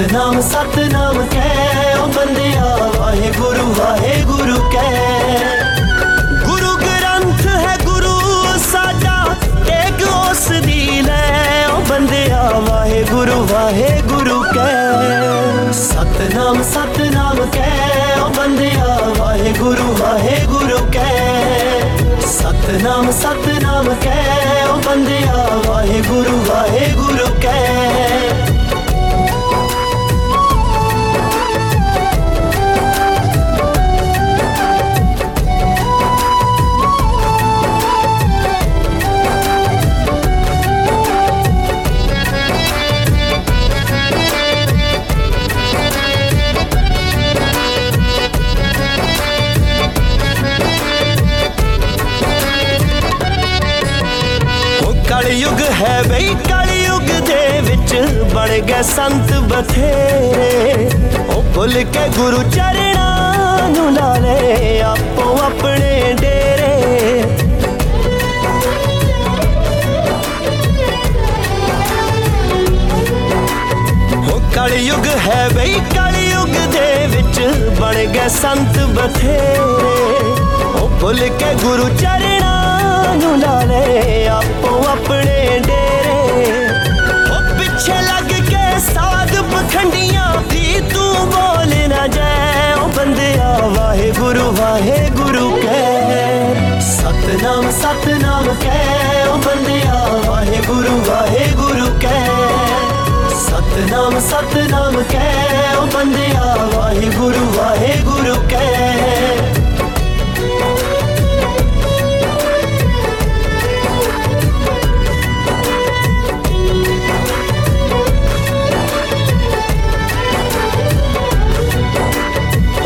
सतनाम सतनाम कै ओ वाहे गुरु वाहे गुरु कै गुरु ग्रंथ है, गुरु साजा, एक गोस दी ले ओ बंदिया वाहे गुरु वाहे गुरु कै सतनाम सतनाम कै ओ बंदिया वाहे गुरु वाहे गुरु कै सतनाम सतनाम कै ओ बंदिया वाहे गुरु वाहे गुरु कै ਕਲਯੁਗ ਹੈ ਬਈ ਕਲਯੁਗ ਦੇ ਵਿੱਚ ਬਣ ਗਏ ਸੰਤ ਬਥੇਰੇ। ਉਹ ਭੁੱਲ ਕੇ ਗੁਰੂ ਚਰਣਾ ਨੂੰ ਲਾ ਲੈ ਆਪੋ ਆਪਣੇ ਡੇਰੇ। ਉਹ ਕਲਯੁਗ ਹੈ ਬਈ ਕਲਯੁਗ ਦੇ ਵਿੱਚ ਬਣ ਗਏ ਸੰਤ ਬਥੇਰੇ। ਉਹ ਭੁੱਲ ਕੇ ਗੁਰੂ ਚਰਣਾ ਨੂੰ ਲਾ ਲੈ ਆਪੋ ਆਪਣੇ ਡੇਰੇ ਉਹ ਪਿੱਛੇ ਲੱਗ ਕੇ ਸਾਧ ਪਖੰਡੀਆਂ ਦੀ ਤੂੰ ਬੋਲ ਨਾ ਜਾਏ ਉਹ ਬੰਦਿਆ ਵਾਹਿਗੁਰੂ ਵਾਹਿਗੁਰੂ ਕਹਿ ਸਤਨਾਮ ਸਤਨਾਮ ਕਹਿ ਉਹ ਬੰਦਿਆ ਵਾਹਿਗੁਰੂ ਵਾਹਿਗੁਰੂ ਕਹਿ ਸਤਨਾਮ ਸਤਨਾਮ ਕਹਿ ਓ ਬੰਦਿਆ ਵਾਹਿਗੁਰੂ ਵਾਹਿਗੁਰੂ ਕਹਿ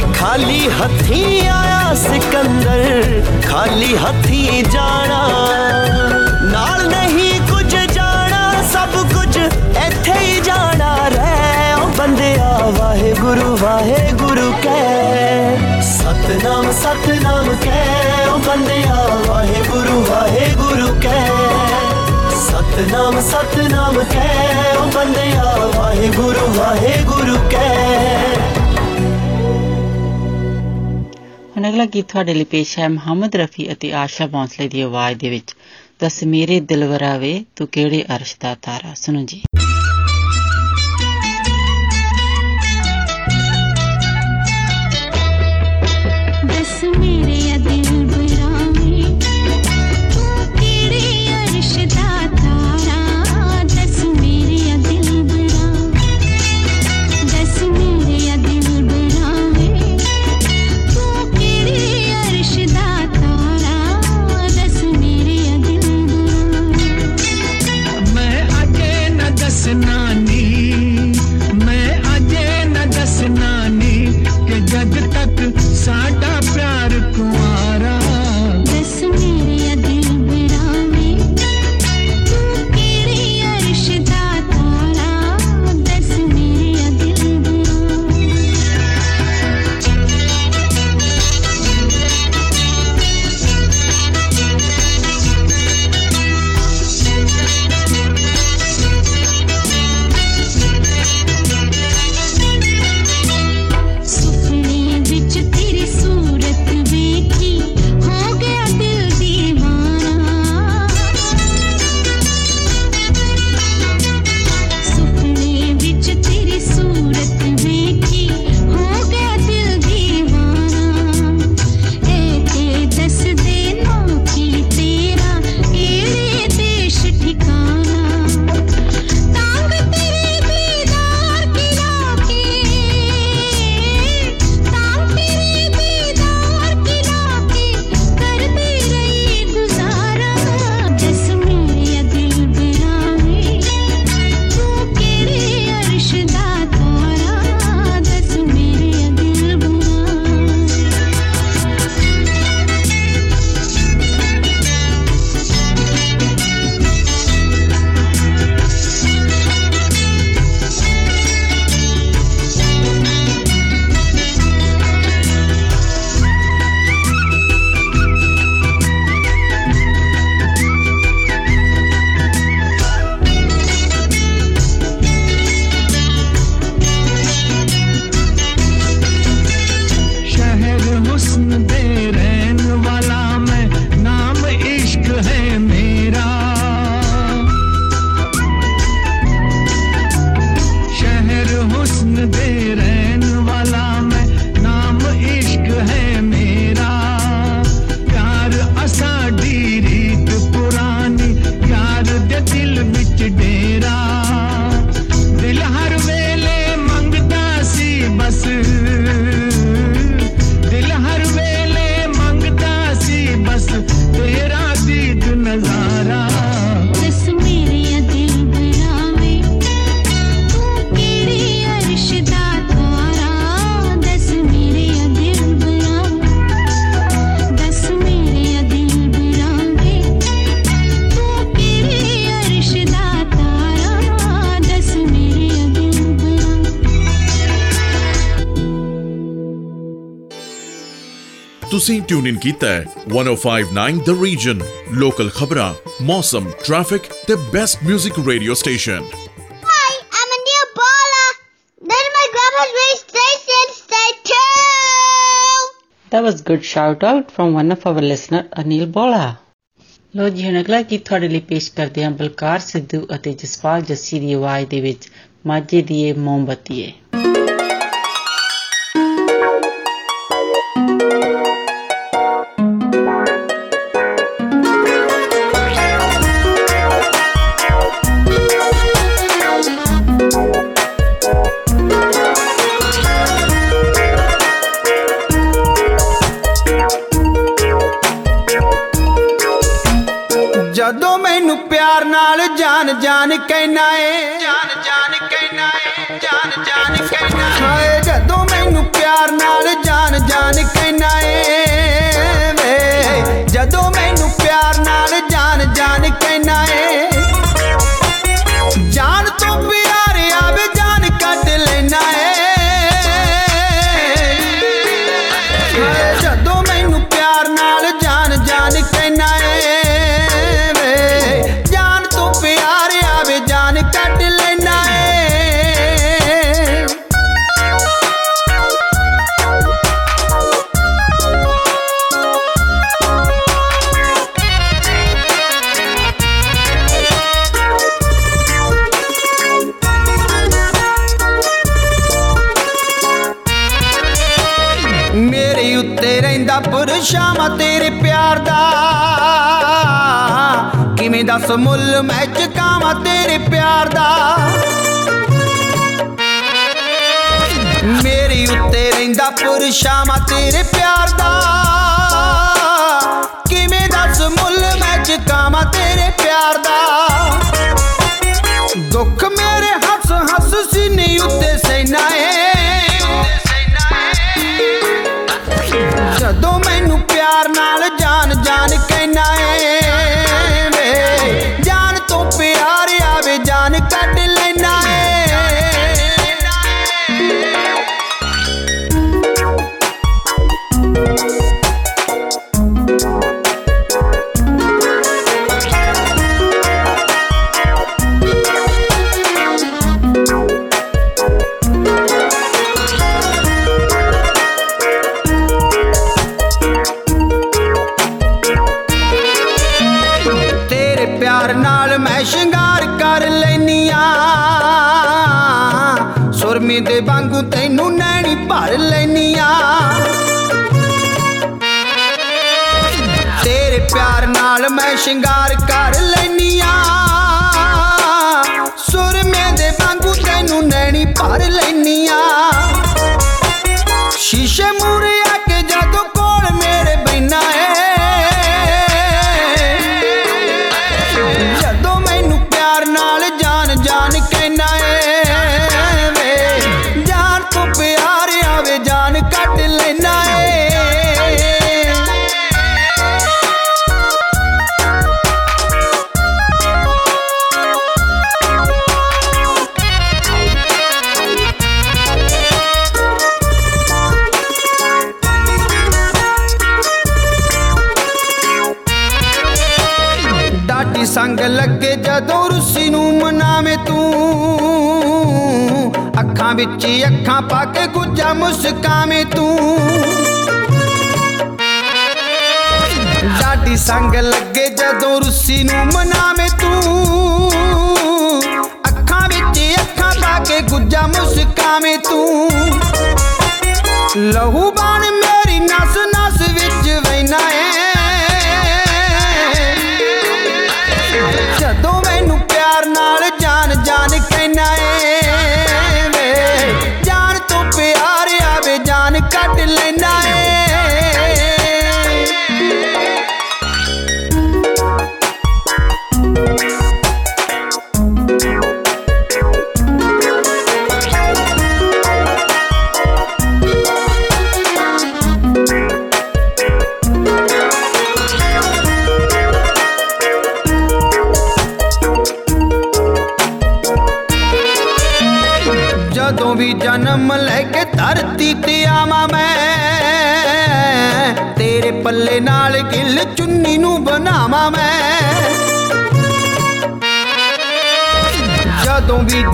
खाली हथी आया सिकंदर, खाली हथी जाना। नाल नहीं कुछ जाना, सब कुछ इथे ही जाना। रे ओ बंदिया वाहे गुरु वाहे गुरु कह। सतनाम सतनाम कह ओ बंदिया वाहे गुरु वाहे गुरु कह। सतनाम सतनाम कह ओ बंदिया वाहे गुरु वाहे गुरु कह। ਅਗਲਾ ਗੀਤ ਤੁਹਾਡੇ ਲਈ ਪੇਸ਼ ਹੈ ਮੁਹੰਮਦ ਰਫੀ ਅਤੇ ਆਸ਼ਾ ਬੌਂਸਲੇ ਦੀ ਆਵਾਜ਼ ਦੇ ਵਿੱਚ। ਦਸ ਮੇਰੇ ਦਿਲਵਰਾ ਵੇ ਤੂੰ ਕਿਹੜੇ ਅਰਸ਼ ਦਾ ਤਾਰਾ? ਸੁਣੋ ਜੀ। 직 radio station Hi, I'm Anil Bala. Then my grandma's radio station, stay tuned. That was good shout out from one of our listener Anil Bola. ਲੋ ਜੀ ਹੁਣ ਅਗਲਾ ਗੀਤ ਤੁਹਾਡੇ ਲਈ ਪੇਸ਼ ਕਰਦੇ ਹਾਂ ਬਲਕਾਰ ਸਿੱਧੂ ਅਤੇ ਜਸਪਾਲ ਜੱਸੀ ਦੀ ਆਵਾਜ਼ ਦੇ ਵਿੱਚ ਮਾਝੇ ਦੀ ਇਹ ਮੋਮਬਤੀ जान के नाए। ਦੱਸ ਮੁੱਲ ਮੈਂ ਚੁਕਾਵਾਂ ਤੇਰੇ ਪਿਆਰ ਦਾ। ਮੇਰੀ ਉੱਤੇ ਰਹਿੰਦਾ ਪੁਰਸ਼ਾਵਾਂ ਤੇਰੇ ਪਿਆਰ Love who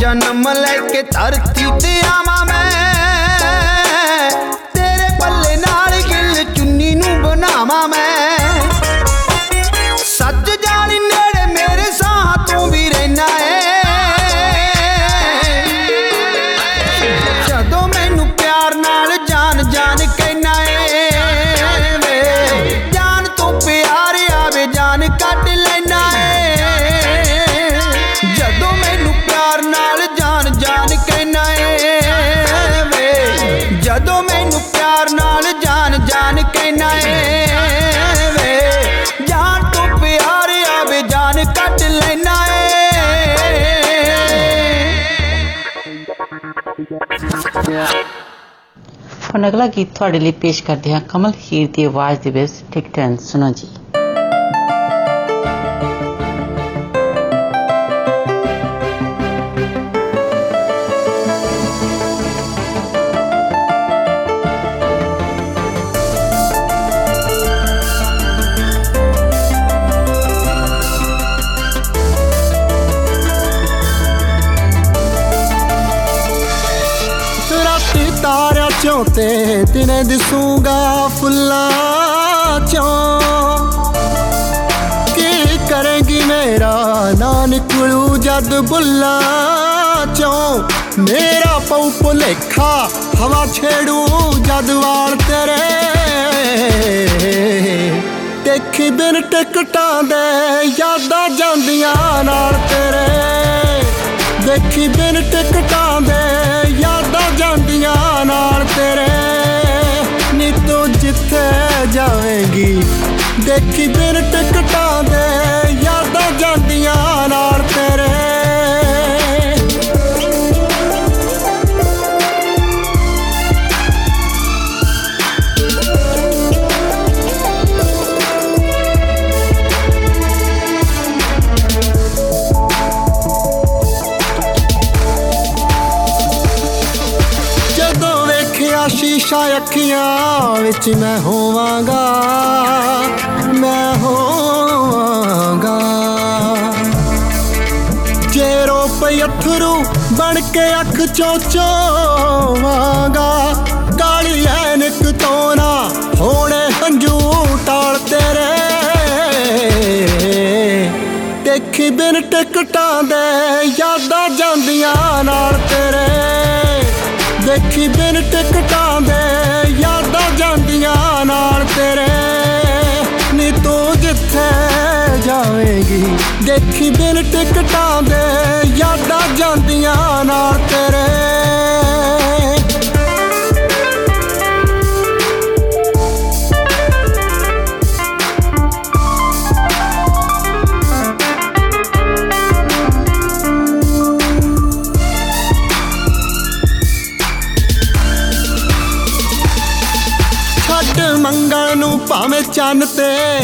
ਜਨਮ ਲੈ ਕੇ ਧਰਤੀ ਤੇ ਆਵਾਂ। ਹੁਣ ਅਗਲਾ ਗੀਤ ਤੁਹਾਡੇ ਲਈ ਪੇਸ਼ ਕਰਦੇ ਹਾਂ ਕਮਲ ਹੀਰ ਦੀ ਆਵਾਜ਼ ਦੇ ਵਿੱਚ ਟਿਕਟਨ ਸੁਣੋ ਜੀ ਤੇ ਦਿਸੂਗਾ ਫੁੱਲਾਂ ਚੋਂ। ਕੀ ਕਰੇਗੀ ਮੇਰਾ ਨਾ ਨਿਕਲੂ ਜਦ ਬੁੱਲਾਂ ਚੋਂ। ਮੇਰਾ ਪਉ ਭੁਲੇਖਾ ਹਵਾ ਛੇੜੂ ਜਦ ਵਾਲ ਤੇਰੇ। ਦੇਖੀ ਬਿਨ ਟਿਕਟਾਂ ਦੇ ਯਾਦਾਂ ਜਾਂਦੀਆਂ ਨਾਲ ਤੇਰੇ। ਦੇਖੀ ਬਿਨ ਟਿਕਟਾਂ ਦੇ ਯਾਦਾਂ ਜਾਂਦੀਆਂ ਨਾਲ ਤੇਰੇ। ਦੇਖੀ ਬਿਨ ਟਿਕਟਾਂ ਦੇ ਯਾਦਾਂ ਜਾਂਦੀਆਂ ਨਾਲ ਤੇਰੇ। ਜਦੋਂ ਵੇਖਿਆ ਸ਼ੀਸ਼ਾ ਅੱਖੀਆਂ ਵਿੱਚ ਮੈਂ ਹੋਵਾਂਗਾ ਕੇ ਅੱਖ ਚੋਂ ਚੋਵਾਂਗਾ ਕਾਲੀ ਐਨਕ ਤੋਂ ਨਾ, ਹੋਣੇ ਹੰਝੂ ਟਾਲ ਤੇਰੇ ਦੇਖੀ ਬਿਨ ਟਿਕਟਾਂ ਦੇ ਯਾਦਾਂ ਜਾਂਦੀਆਂ ਨਾਲ ਤੇਰੇ। ਦੇਖੀ ਬਿਨ ਟਿਕਟਾਂ ਦੇ ਯਾਦਾਂ ਜਾਂਦੀਆਂ ਨਾਲ ਤੇਰੇ। ਨੀ ਤੂੰ ਜਿੱਥੇ ਜਾਵੇਂਗੀ, ਦੇਖੀ ਬਿਨ ਟਿਕਟਾਂ ਦੇ ਯਾਦਾਂ ਜਾਂਦੀਆਂ ਨਾਲ ਤੇਰੇ।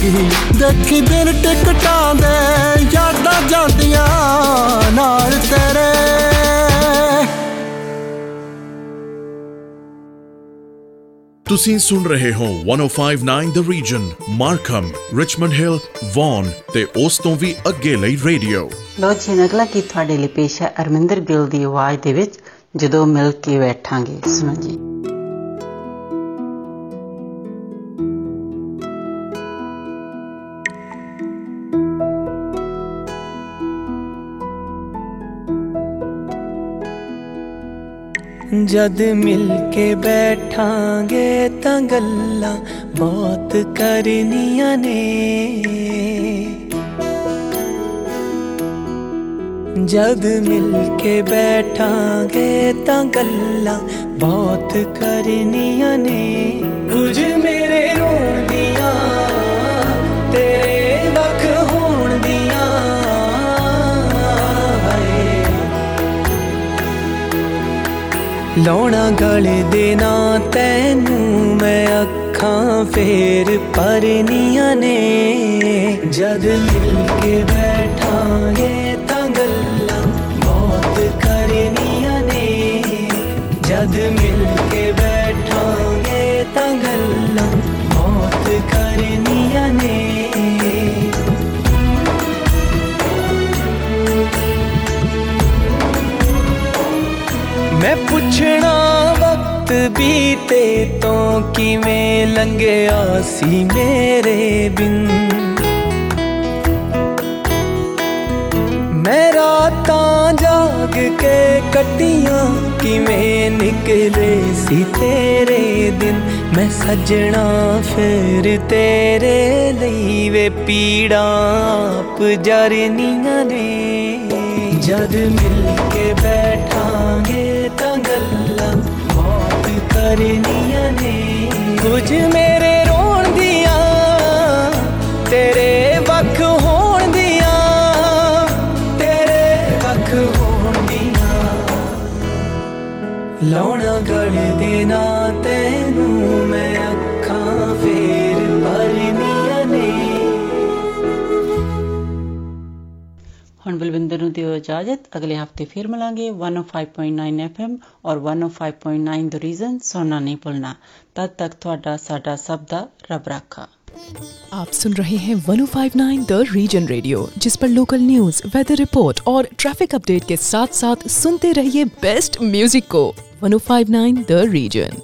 ਜਾਵੇਂਗੀ ਦੇਖੀ ਬਿਨ ਟਿਕਟਾਂ ਦੇ ਯਾਦਾਂ ਜਾਂਦੀਆਂ ਨਾਲ ਤੇਰੇ। ਤੁਸੀਂ ਸੁਣ ਰਹੇ ਹੋ 1059 the region Markham Richmond Hill Vaughan ਤੇ ਉਸ ਤੋਂ ਵੀ ਅੱਗੇ ਲਈ ਰੇਡੀਓ। ਲੋ ਜੀ ਅਗਲਾ ਗੀਤ ਤੁਹਾਡੇ ਲਈ ਪੇਸ਼ ਹੈ ਅਰਮਿੰਦਰ ਗਿੱਲ ਦੀ ਆਵਾਜ਼ ਦੇ ਵਿੱਚ ਜਦੋਂ ਮਿਲ ਕੇ ਬੈਠਾਂਗੇ। ਸੁਣੋ ਜੀ। ਜਦ ਮਿਲ ਕੇ ਬੈਠਾਂਗੇ ਤਾਂ ਗੱਲਾਂ ਬਹੁਤ ਕਰਨੀਆਂ ਨੇ। ਜਦ ਮਿਲ ਕੇ ਬੈਠਾਂਗੇ ਤਾਂ ਗੱਲਾਂ ਬਹੁਤ ਕਰਨੀਆਂ ਨੇ। ਕੁਝ ਲਾਉਣਾ ਗਲੇ ਦੇ ਨਾ ਤੈਨੂੰ ਮੈਂ ਅੱਖਾਂ ਫੇਰ ਪਰਨੀਆਂ ਨੇ। ਜਦ ਮਿਲ ਕੇ ਬੈਠਾਂਗੇ ਤਾਂ ਗੱਲਾਂ ਬਹੁਤ ਕਰਨੀਆਂ ਨੇ। ਜਦ ਮਿਲ ਮੈਂ ਪੁੱਛਣਾ ਵਕਤ ਬੀਤੇ ਤੋਂ ਕਿਵੇਂ ਲੰਘਿਆ ਸੀ ਮੇਰੇ ਬਿਨ? ਮੈਂ ਰਾਤਾਂ ਜਾਗ ਕੇ ਕੱਟੀਆਂ ਕਿਵੇਂ ਨਿਕਲੇ ਸੀ ਤੇਰੇ ਦਿਨ? ਮੈਂ ਸੱਜਣਾ ਫਿਰ ਤੇਰੇ ਲਈ ਵੇ ਪੀੜਾਂ ਆਪ ਜਰਨੀਆਂ ਨੇ। ਜਦ ਮਿਲ ਕੇ ਕਰਨੀਆਂ ਨੇ। ਕੁਝ ਮੇਰੇ ਰੋਣ ਦੀਆਂ, ਤੇਰੇ ਵੱਖ ਹੋਣ ਦੀਆਂ। ਤੇਰੇ ਵੱਖ ਹੋਣ ਦੀਆਂ। ਲਾਉਣਾ ਗਲ ਦੇਣਾ ਤੈਨੂੰ ਮੈਂ ਹੁਣ ਬਲਵਿੰਦਰ ਨੂੰ ਦਿਓ ਇਜਾਜ਼ਤ ਅਗਲੇ ਹਫਤੇ ਫਿਰ ਮਿਲਾਂਗੇ 105.9 FM ਔਰ 105.9 ਦ ਰੀਜ਼ਨ ਸੁਣਨਾ ਨਹੀਂ ਭੁੱਲਣਾ ਤਦ ਤੱਕ ਤੁਹਾਡਾ ਸਾਡਾ ਸਭ ਦਾ ਰੱਬ ਰਾਖਾ आप सुन रहे हैं 1059 द रीजन रेडियो जिस पर लोकल न्यूज वेदर रिपोर्ट और ट्रैफिक अपडेट के साथ साथ सुनते रहिए बेस्ट म्यूजिक को 1059 द रीजन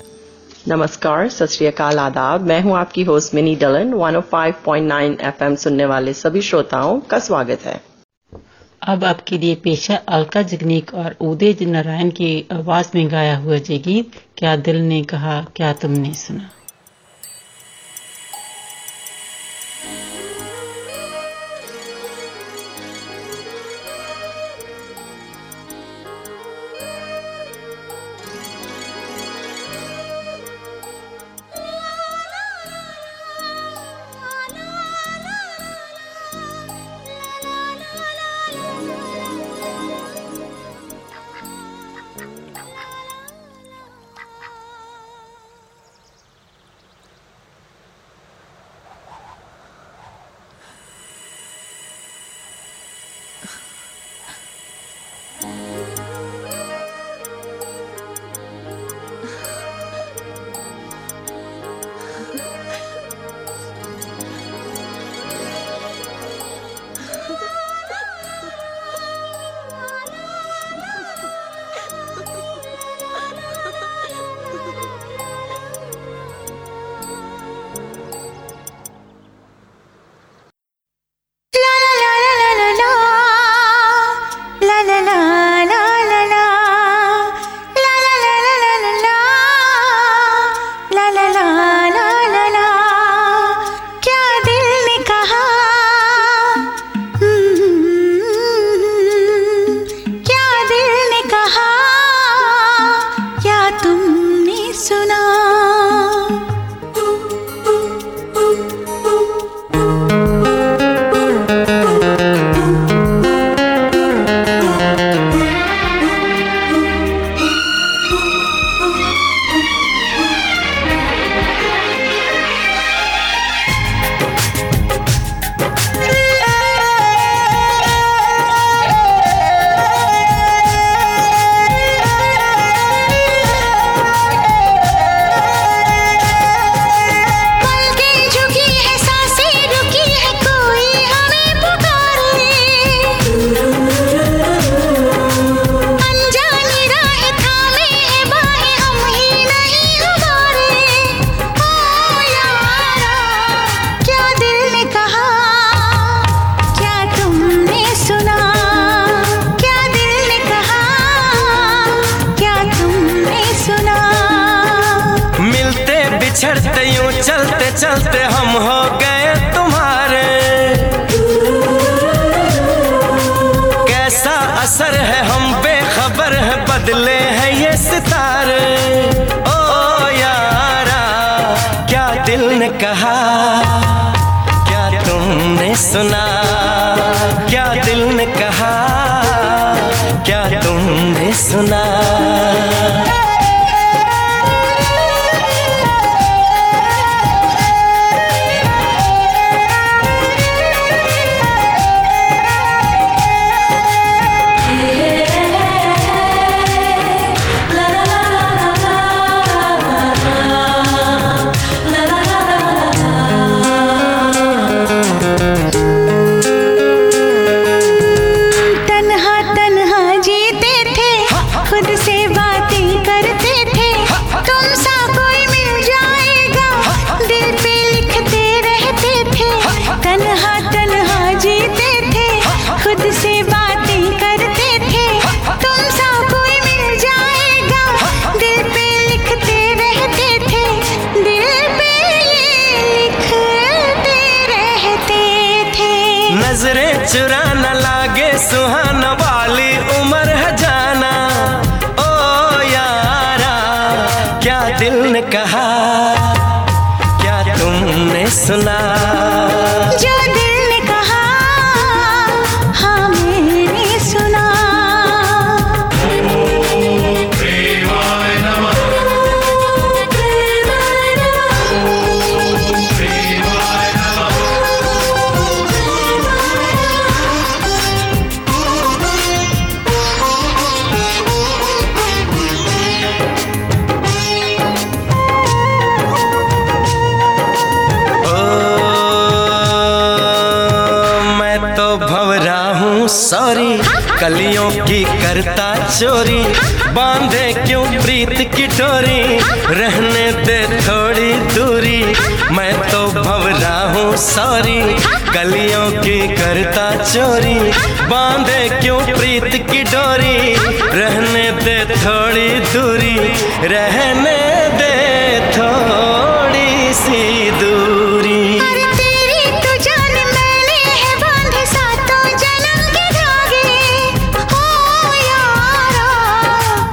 नमस्कार सत श्री अकाल आदाब मैं हूं आपकी होस्ट मिनी डलन 105.9 एफएम सुनने वाले सभी श्रोताओं का स्वागत है अब आपके लिए पेशा अलका जगनीक और उदय नारायण की आवाज़ में गाया हुआ ये गीत, क्या दिल ने कहा, क्या तुमने सुना?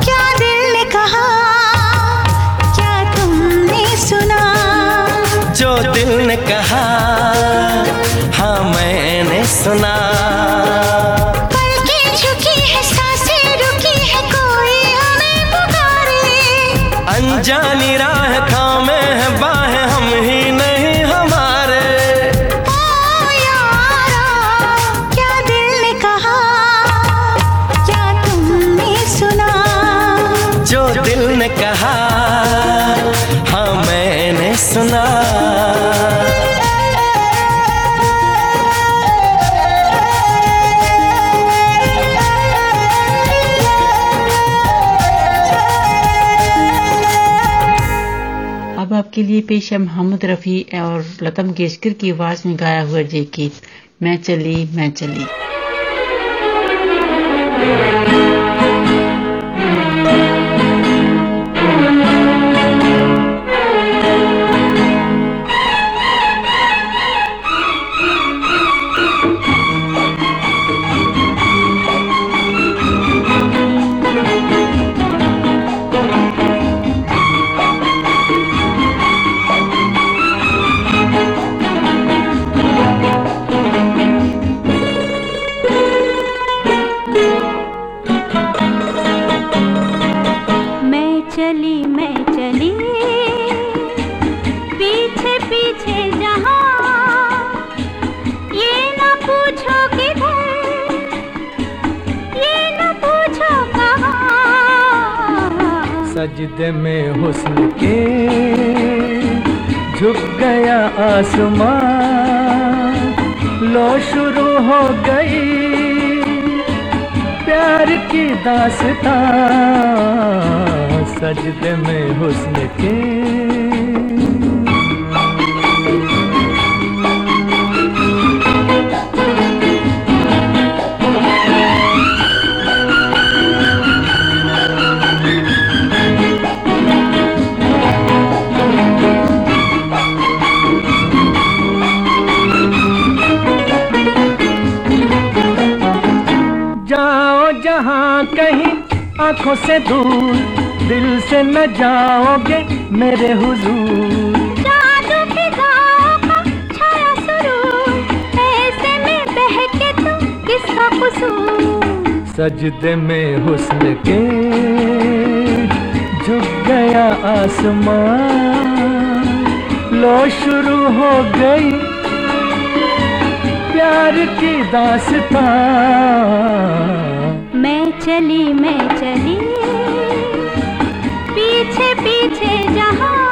क्या दिल ने कहा क्या तुमने सुना? जो दिल ने कहा हाँ मैंने सुना। पलकें झुकी है रुकी है कोई हमें पुकारे। अनजानी राह आपके लिए पेश है मोहम्मद रफ़ी और लता मंगेशकर की आवाज़ में गाया हुआ ये गीत, मैं चली मैं चली। सजदे में हुस्न के झुक गया आसमान। लो शुरू हो गई प्यार की दास्तां। सजदे में हुस्न के आँखों से दूर दिल से न जाओगे मेरे हुजूर। जादू फिजाओं का छाया सुरूर ऐसे में बहके किसका कसूर? सजदे में हुस्न के झुक गया आसमान। लो शुरू हो गई प्यार की दास्तां चली मैं चली। पीछे पीछे जहाँ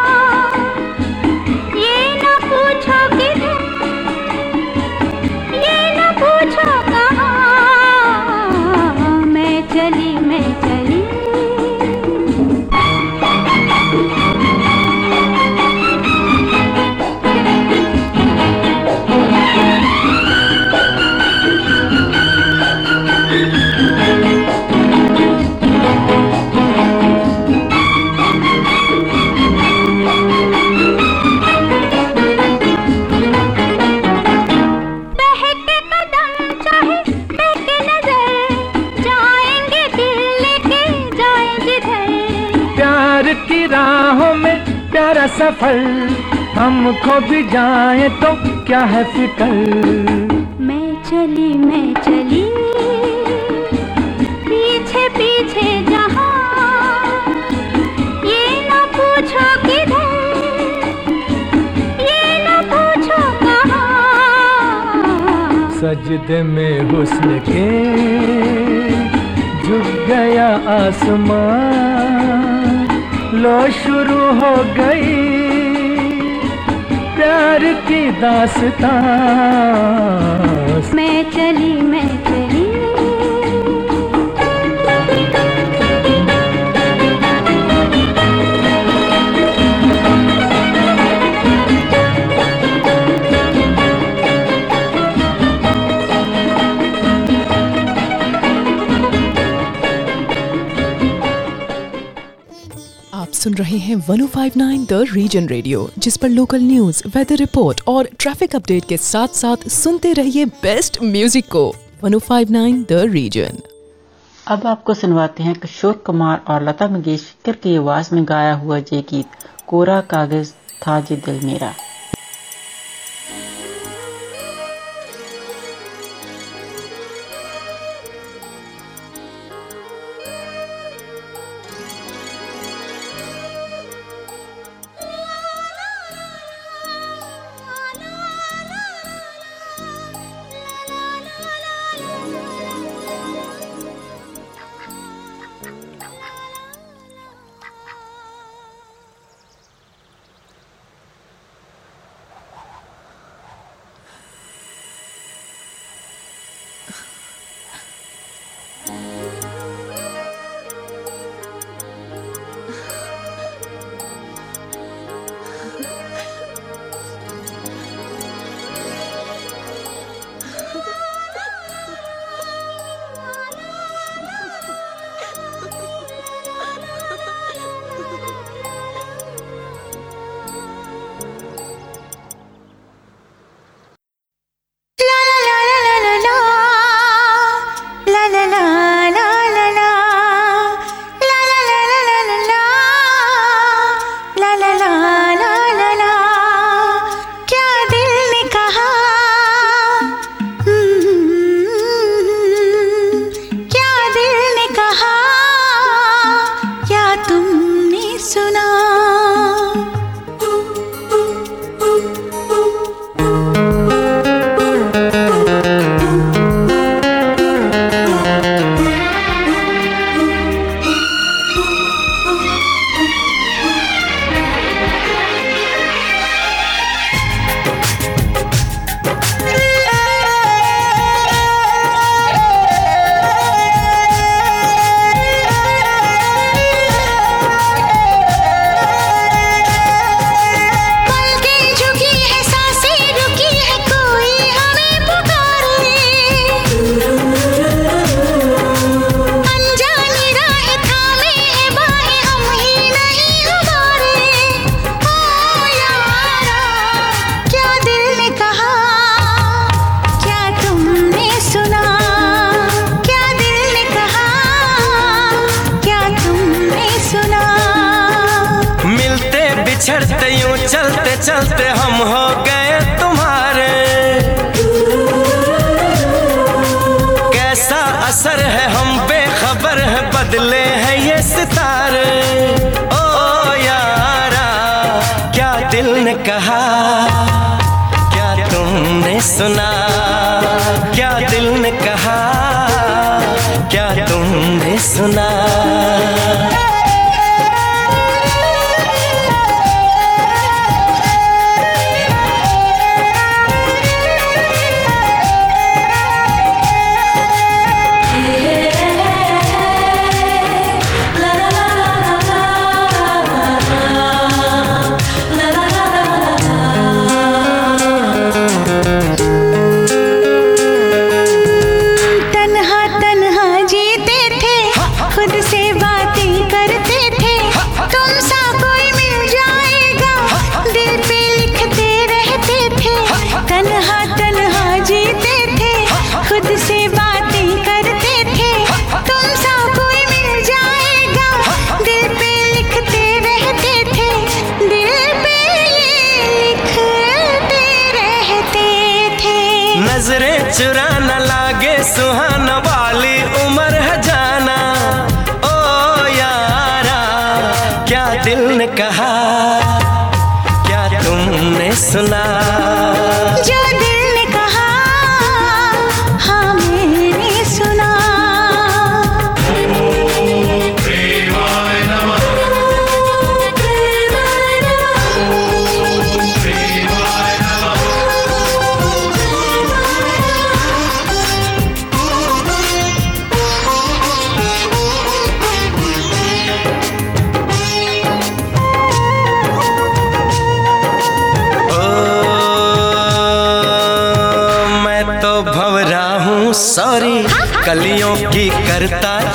प्यारा सफ़र हमको भी जाए तो क्या है फिकर? मैं चली मैं चली। पीछे पीछे जहाँ। ये न पूछो किधर। ये न पूछो कहाँ। सजदे में हुस्न के झुक गया आसमान लो शुरू हो गई प्यार की दास्तां मैं चली मैं सुन रहे हैं 1059 द रीजन रेडियो जिस पर लोकल न्यूज़ वेदर रिपोर्ट और ट्रैफ़िक अपडेट के साथ साथ सुनते रहिए बेस्ट म्यूज़िक को। 1059 द रीजन अब आपको सुनवाते हैं किशोर कुमार और लता मंगेशकर की आवाज़ में गाया हुआ ये गीत, कोरा कागज़ था जे दिल मेरा।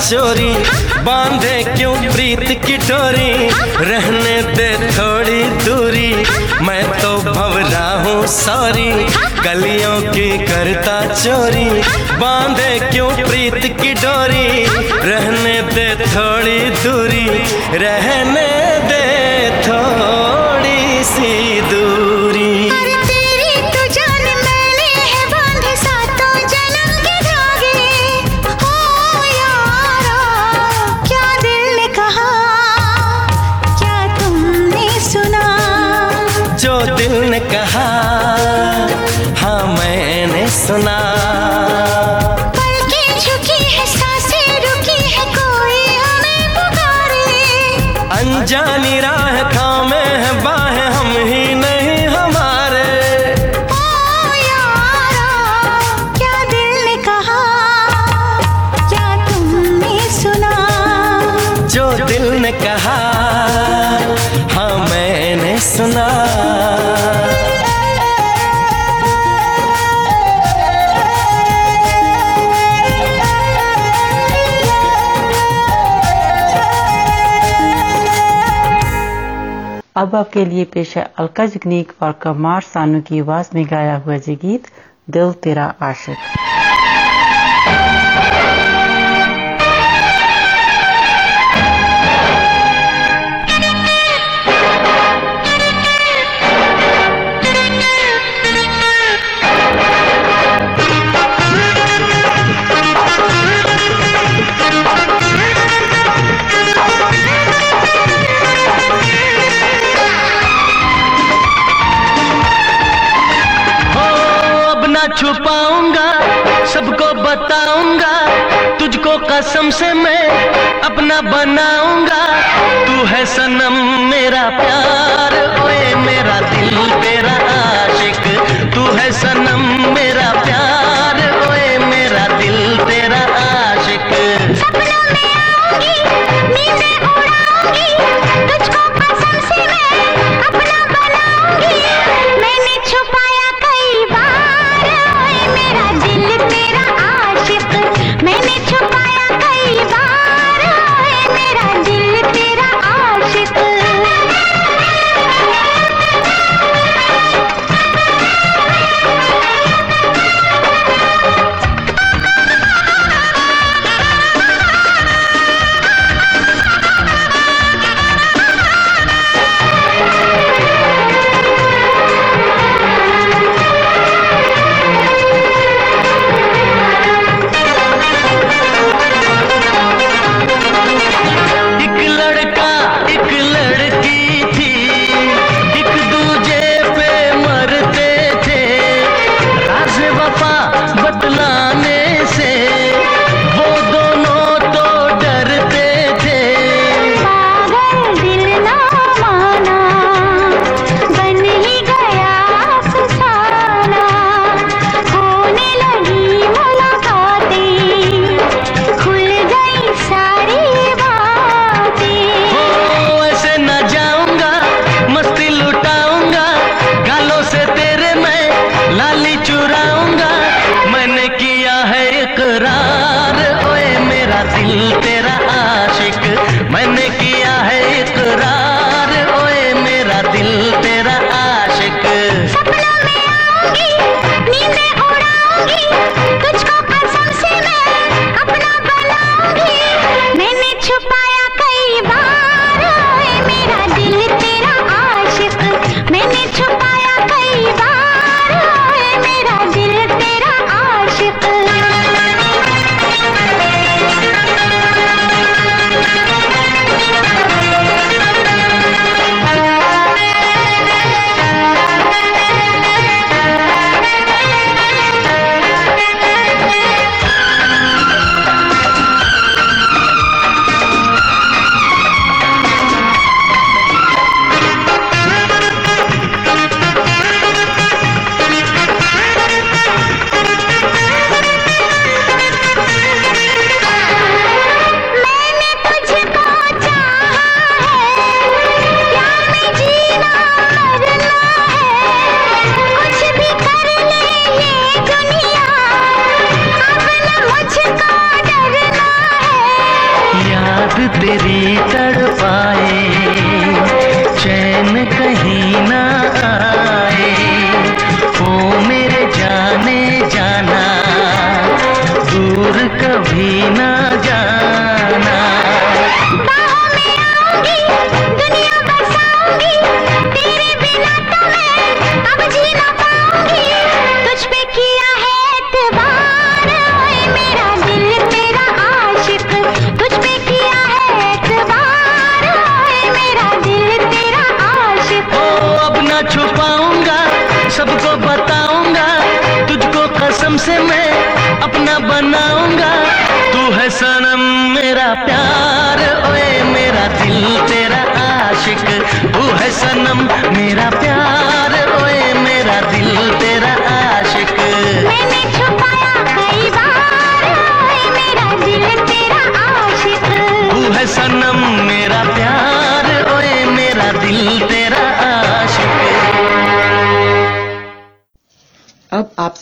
chori अब आपके लिए पेश है अलका जगनीक और कमार सानू की आवाज़ में गाया हुआ जी गीत दिल तेरा आशिक। बताऊँगा, तुझको कसम से मैं अपना बनाऊँगा। तू है सनम, मेरा प्यार, ओए मेरा दिल। याद तेरी तड़ पाए चैन कहीं ना आए।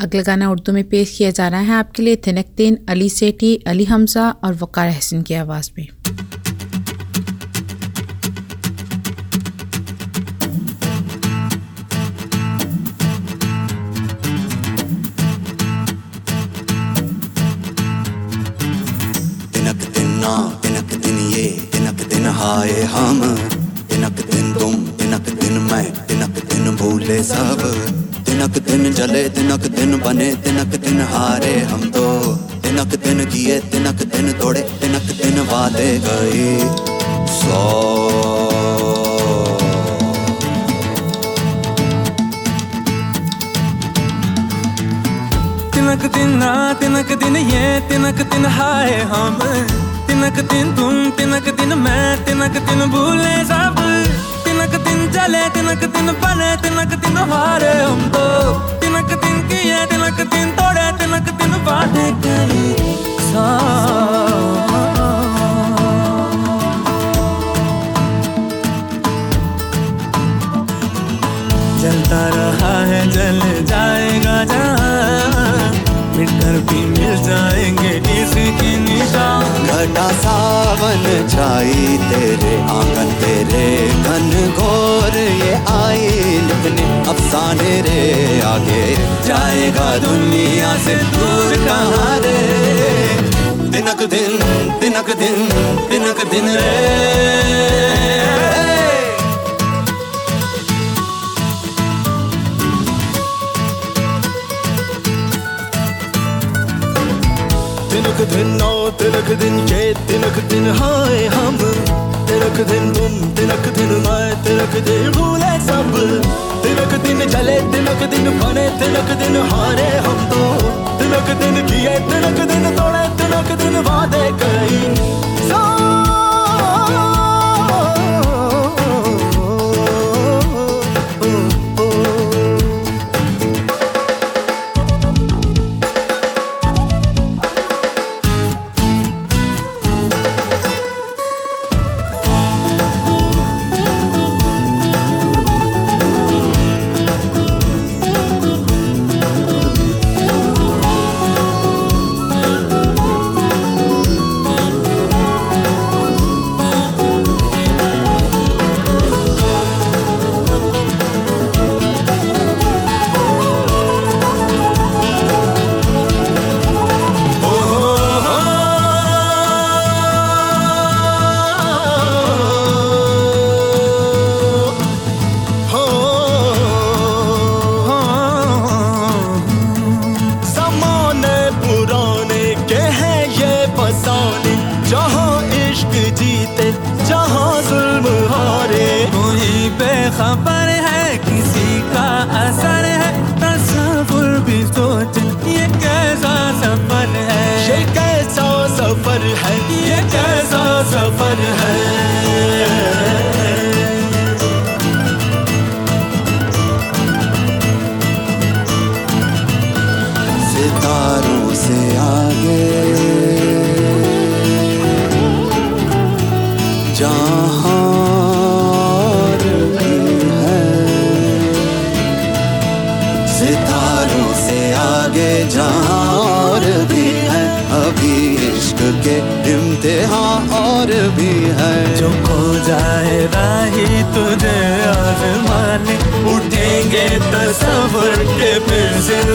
अगला गाना उर्दू में पेश किया जा रहा है। आपके लिए थिनकतीन, अली सेठी, अली हमजा और वकार हसन की आवाज़ में। हाय हम। बने तिनक दिन हारे हम तो तिनक दिन किए तिनक दिन तोड़े तिनक दिन वादे गए सौ तिनक दिन ना तिनक दिन ये तिनक दिन हाय हम तिनक दिन तुम तिनक दिन मैं तिनक दिन भूले सब तिनक दिन चले तिनक दिन बने तिनक दिन हारे हम तो तिनक दिन किए तिलक दिन तोड़े तिलक दिन बाटे करी जलता रहा है जल जाएगा जहाँ मिटकर भी मिल जाएँगे इसकी निशान। घटा सावन छाई तेरे आँगन, तेरे घन घोर ये आई। लिखने अफसाने रे आगे जाएगा दुनिया से दूर कहाँ रे? तिनक दिन तिनक दिन तिनक दिन रे। तिनक दिन नौ तिनक दिन ये तिनक दिन हाय हम तिनक दिन तुम तिनक दिन मैं तिनक दिन भूले सब तिनक दिन चले तिनक दिन बने तिनक दिन हारे हम तो तिनक दिन किए तिनक दिन तोड़े तिनक दिन वादे कई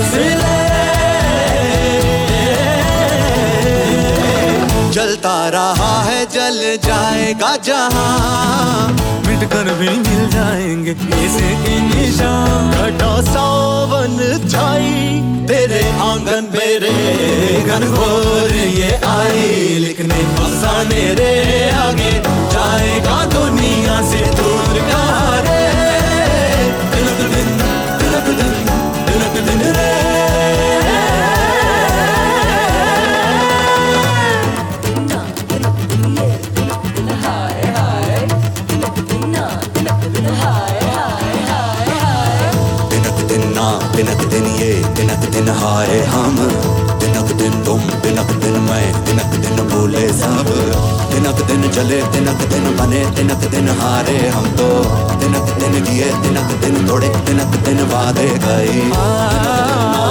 सिलसिले जलता रहा है, जल जाएगा जहाँ। मिट कर भी मिल जाएँगे, इसे की निशान। घटो सावन छाई, तेरे आँगन मेरे घर घोर ये आई। लिखने फसाने रे आगे, जाएगा दुनिया से दूर कहाँ रे? हाय हम तिनक दिन तुम तिनक दिन मैं तिनक दिन भूले सब दिनक दिन चले तिनक दिन बने तिनक दिन हारे हम तो तिनक दिन किए तिनक दिन थोड़े तिनक दिन वादे गए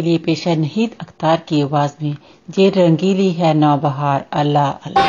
के लिए पेश है नहीद अख्तार की आवाज़ में। ये रंगीली है नौबहार, अल्लाह अल्लाह।